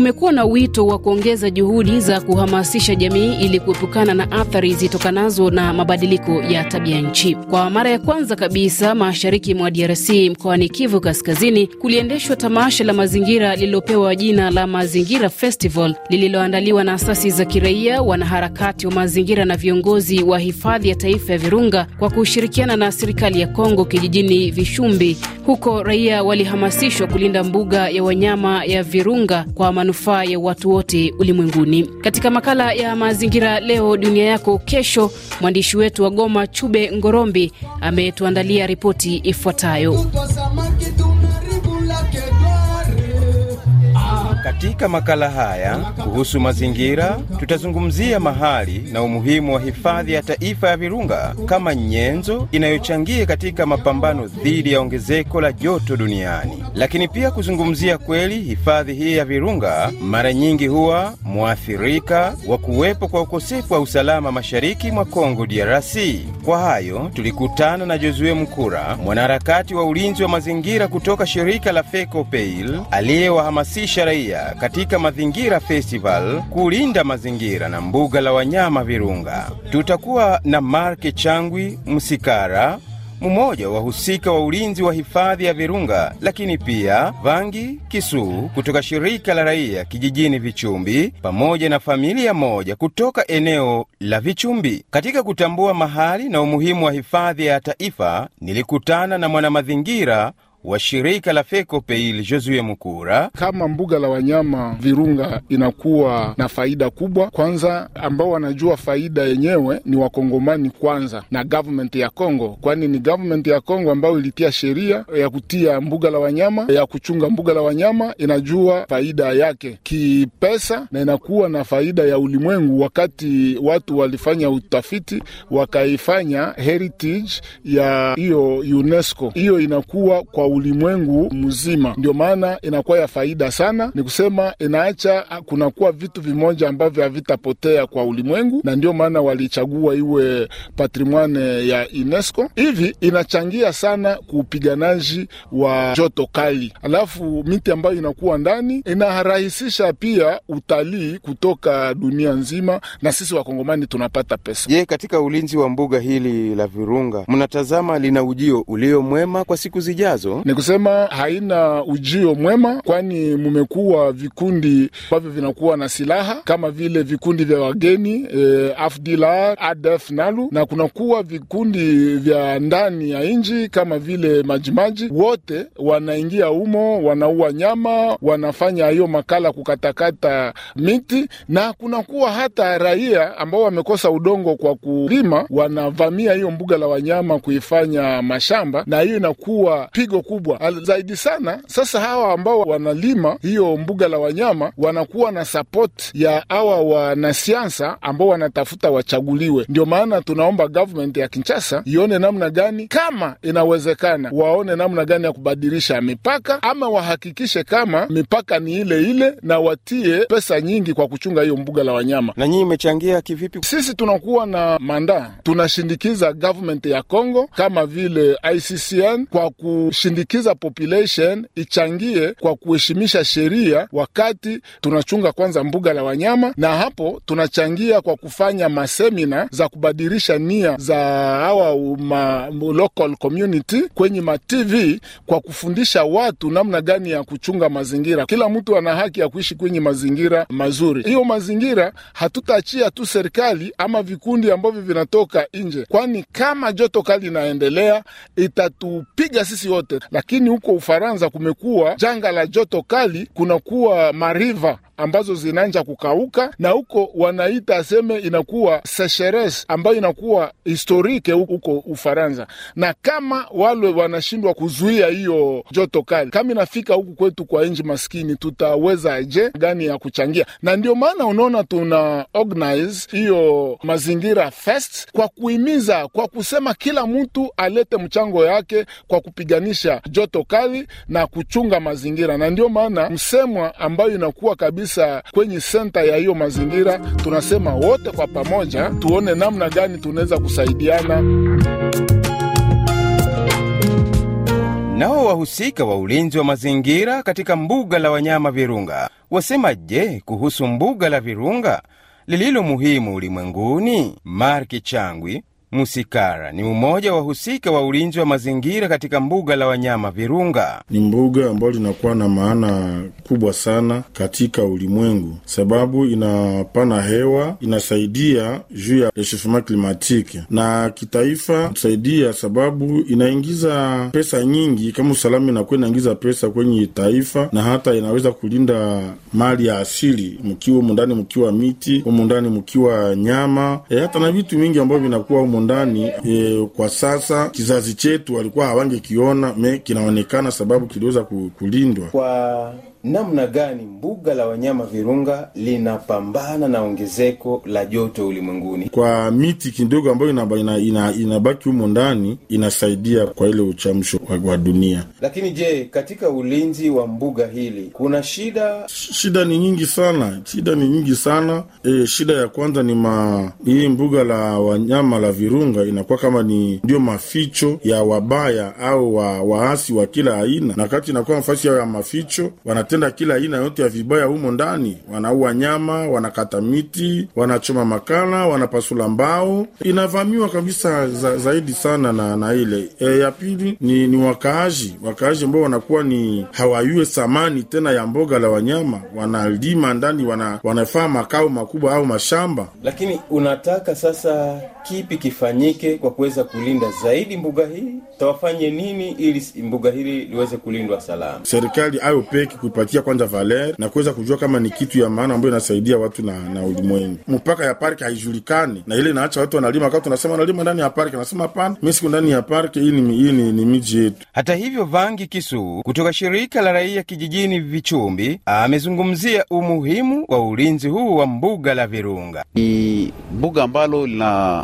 kumekuwa na wito wa kuongeza juhudi za kuhamasisha jamii ili kuepukana na athari zitokanazo na mabadiliko ya tabia nchi. Kwa mara ya kwanza kabisa mashariki mwa DRC mkoani Kivu Kaskazini kuliendeshwa tamasha la mazingira lililopewa jina la Mazingira Festival lililoandaliwa na asasi za kiraia, wanaharakati wa mazingira na viongozi wa hifadhi ya taifa ya Virunga kwa kushirikiana na serikali ya Kongo kijijini Vishumbi. Huko raia walihamasishwa kulinda mbuga ya wanyama ya Virunga kwa manufaa ya watu wote ulimwenguni. Katika makala ya mazingira leo dunia yako kesho, mwandishi wetu wa Goma Chube Ngorombi ametuandalia ripoti ifuatayo. Katika makala haya kuhusu mazingira tutazungumzia mahali na umuhimu wa hifadhi ya taifa ya Virunga kama nyenzo inayochangia katika mapambano dhidi ya ongezeko la joto duniani, lakini pia kuzungumzia kweli hifadhi hii ya Virunga mara nyingi huwa mwathirika wa kuwepo kwa ukosefu wa usalama mashariki mwa Kongo DRC. Kwa hayo tulikutana na Josue Mkura, mwanaharakati wa ulinzi wa mazingira kutoka shirika la FECOPEIL aliyewahamasisha raia katika Mazingira Festival kulinda mazingira na mbuga la wanyama Virunga. Tutakuwa na Marke Changwi Msikara, mmoja wa wahusika wa ulinzi wa hifadhi ya Virunga, lakini pia Vangi Kisuu kutoka shirika la raia kijijini Vichumbi, pamoja na familia moja kutoka eneo la Vichumbi. Katika kutambua mahali na umuhimu wa hifadhi ya taifa, nilikutana na mwanamazingira wa shirika la FECOPEIL Josue Mukura. Kama mbuga la wanyama Virunga inakuwa na faida kubwa, kwanza ambao wanajua faida yenyewe ni wakongomani kwanza na government ya Kongo, kwani ni government ya Kongo ambayo ilitia sheria ya kutia mbuga la wanyama ya kuchunga mbuga la wanyama, inajua faida yake kipesa na inakuwa na faida ya ulimwengu. Wakati watu walifanya utafiti wakaifanya heritage ya hiyo UNESCO, hiyo inakuwa kwa ulimwengu mzima, ndio maana inakuwa ya faida sana. Ni kusema inaacha kunakuwa vitu vimoja ambavyo havitapotea kwa ulimwengu, na ndio maana walichagua iwe patrimoine ya UNESCO. Hivi inachangia sana kuupiganaji wa joto kali, alafu miti ambayo inakuwa ndani inarahisisha pia utalii kutoka dunia nzima, na sisi wakongomani tunapata pesa. Je, katika ulinzi wa mbuga hili la Virunga mnatazama lina ujio ulio mwema kwa siku zijazo? Ni kusema haina ujio mwema, kwani mumekuwa vikundi ambavyo vinakuwa na silaha kama vile vikundi vya wageni e, AFDLR, ADF NALU, na kunakuwa vikundi vya ndani ya nchi kama vile Majimaji. Wote wanaingia humo, wanaua nyama, wanafanya hiyo makala kukatakata miti, na kunakuwa hata raia ambao wamekosa udongo kwa kulima, wanavamia hiyo mbuga la wanyama kuifanya mashamba, na hiyo inakuwa pigo kubwa zaidi sana. Sasa hawa ambao wanalima hiyo mbuga la wanyama wanakuwa na support ya hawa wanasiasa ambao wanatafuta wachaguliwe. Ndio maana tunaomba government ya Kinshasa ione namna gani, kama inawezekana, waone namna gani ya kubadilisha mipaka, ama wahakikishe kama mipaka ni ile ile, na watie pesa nyingi kwa kuchunga hiyo mbuga la wanyama. Na nyinyi imechangia kivipi? Sisi tunakuwa na manda, tunashindikiza government ya Congo kama vile ICCN kwa kushindikiza population ichangie kwa kuheshimisha sheria wakati tunachunga kwanza mbuga la wanyama, na hapo tunachangia kwa kufanya masemina za kubadilisha nia za hawa ma local community kwenye ma TV kwa kufundisha watu namna gani ya kuchunga mazingira. Kila mtu ana haki ya kuishi kwenye mazingira mazuri. Hiyo mazingira hatutaachia tu serikali ama vikundi ambavyo vinatoka nje, kwani kama joto kali inaendelea itatupiga sisi wote. Lakini huko Ufaransa kumekuwa janga la joto kali, kunakuwa mariva ambazo zinaanja kukauka na huko wanaita aseme inakuwa sécheresse ambayo inakuwa historike huko Ufaransa, na kama wale wanashindwa kuzuia hiyo joto kali, kama inafika huku kwetu kwa nchi maskini, tutaweza je gani ya kuchangia? Na ndio maana unaona tuna organize hiyo mazingira fest kwa kuhimiza, kwa kusema kila mtu alete mchango yake kwa kupiganisha joto kali na kuchunga mazingira, na ndio maana msemwa ambayo inakuwa kabisa kwenye senta ya hiyo mazingira, tunasema wote kwa pamoja tuone namna gani tunaweza kusaidiana. Nao wahusika wa ulinzi wa mazingira katika mbuga la wanyama Virunga wasema je kuhusu mbuga la Virunga lililo muhimu ulimwenguni? Mark Changwi Musikara ni mmoja wa husika wa ulinzi wa mazingira katika mbuga la wanyama Virunga. Ni mbuga ambayo linakuwa na maana kubwa sana katika ulimwengu, sababu inapana hewa, inasaidia juu ya rechauffement klimatike na kitaifa kusaidia sababu inaingiza pesa nyingi. Kama usalama inakuwa inaingiza pesa kwenye taifa, na hata inaweza kulinda mali ya asili, mkiwa mundani mkiwa miti umundani, mkiwa nyama e, hata na vitu vingi ambavyo vinakuwa humu ndani e, kwa sasa kizazi chetu walikuwa hawangekiona me kinaonekana sababu kiliweza kulindwa. Kwa namna gani mbuga la wanyama Virunga linapambana na ongezeko la joto ulimwenguni? Kwa miti kidogo ambayo inabaki ina, ina, ina humo ndani inasaidia kwa ile uchamsho wa, wa dunia. Lakini je, katika ulinzi wa mbuga hili kuna shida? Shida ni nyingi sana, shida ni nyingi sana. E, shida ya kwanza ni ma hii mbuga la wanyama la Virunga inakuwa kama ni ndio maficho ya wabaya au wa, waasi wa kila aina, na kati inakuwa nafasi yao ya maficho wanatenda kila aina yote ya vibaya humo ndani. Wanaua nyama, wanakata miti, wanachoma makala, wanapasula mbao, inavamiwa kabisa za, zaidi sana na, na ile. E, ya pili ni, ni wakaaji. Wakaaji ambao wanakuwa ni hawayue thamani tena ya mboga la wanyama, wanalima ndani, wana, wanafaa makao makubwa au mashamba. Lakini unataka sasa kipi kifanyike kwa kuweza kulinda zaidi mbuga hii? Tawafanye nini ili mbuga hili liweze kulindwa salama? Serikali ayo peki kuipatia kwanza valer na kuweza kujua kama ni kitu ya maana ambayo inasaidia watu na, na ulimwengu. Mpaka ya parki haijulikani na ile inaacha watu wanalima, kama tunasema wanalima ndani ya parki, anasema hapana, mimi siku ndani ya parki hii, ni, hii ni, ni miji yetu. Hata hivyo, Vangi Kisu kutoka shirika la raia kijijini Vichumbi amezungumzia umuhimu wa ulinzi huu wa mbuga la Virunga. Ni mbuga ambalo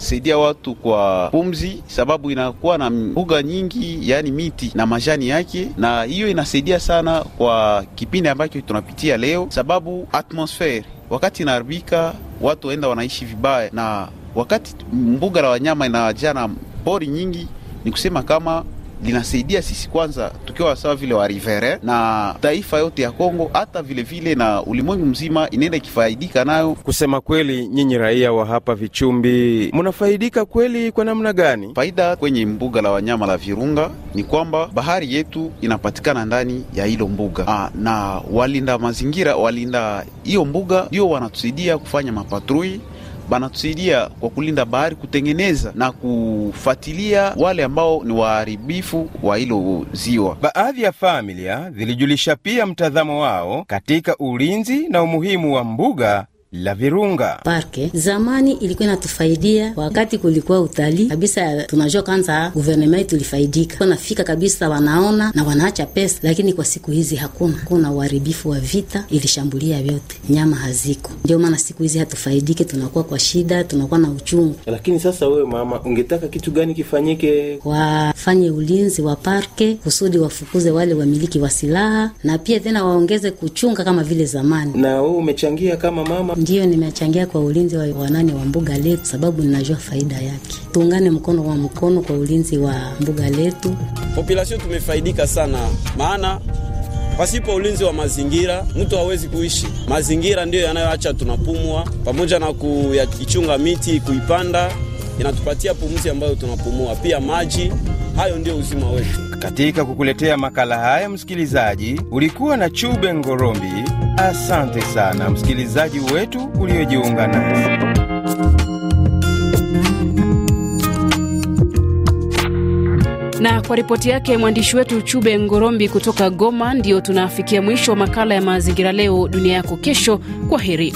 linasaidia watu kwa pumzi, sababu inakuwa na mbuga nyingi, yaani miti na majani yake, na hiyo inasaidia sana kwa kipindi ambacho tunapitia leo, sababu atmosfere wakati inaharibika, watu waenda wanaishi vibaya, na wakati mbuga la wanyama inajaa na pori nyingi, ni kusema kama linasaidia sisi kwanza, tukiwa sawa vile wa rivere na taifa yote ya Kongo, hata vile vile na ulimwengu mzima inaenda ikifaidika nayo. Kusema kweli, nyinyi raia wa hapa Vichumbi mnafaidika kweli? Kwa namna gani? Faida kwenye mbuga la wanyama la Virunga ni kwamba bahari yetu inapatikana ndani ya hilo mbuga Aa, na walinda mazingira, walinda hiyo mbuga ndio wanatusaidia kufanya mapatrui banatusaidia kwa kulinda bahari, kutengeneza na kufuatilia wale ambao ni waharibifu wa hilo ziwa. Baadhi ya familia zilijulisha pia mtazamo wao katika ulinzi na umuhimu wa mbuga la Virunga. Parke zamani ilikuwa inatufaidia wakati kulikuwa utalii kabisa, tunajua kwanza guvernema tulifaidika, wanafika kabisa, wanaona na wanaacha pesa, lakini kwa siku hizi hakuna. Kuna uharibifu wa vita, ilishambulia vyote, nyama haziko. Ndio maana siku hizi hatufaidiki, tunakuwa kwa shida, tunakuwa na uchungu. Lakini sasa wewe mama, ungetaka kitu gani kifanyike? Wafanye ulinzi wa parke kusudi wafukuze wale wamiliki wa silaha, na pia tena waongeze kuchunga kama vile zamani. Na wewe umechangia kama mama Ndiyo, nimechangia kwa ulinzi wa wanani wa mbuga letu, sababu ninajua faida yake. Tuungane mkono wa mkono kwa ulinzi wa mbuga letu. Population tumefaidika sana, maana pasipo ulinzi wa mazingira mtu hawezi kuishi. Mazingira ndiyo yanayoacha tunapumua, pamoja na kuichunga miti, kuipanda inatupatia pumzi ambayo tunapumua, pia maji. Hayo ndio uzima wetu. Katika kukuletea makala haya, msikilizaji, ulikuwa na Chube Ngorombi. Asante sana msikilizaji wetu uliojiunga nasi. Na kwa ripoti yake mwandishi wetu Chube Ngorombi kutoka Goma, ndiyo tunafikia mwisho wa makala ya mazingira leo dunia yako kesho. Kwa heri.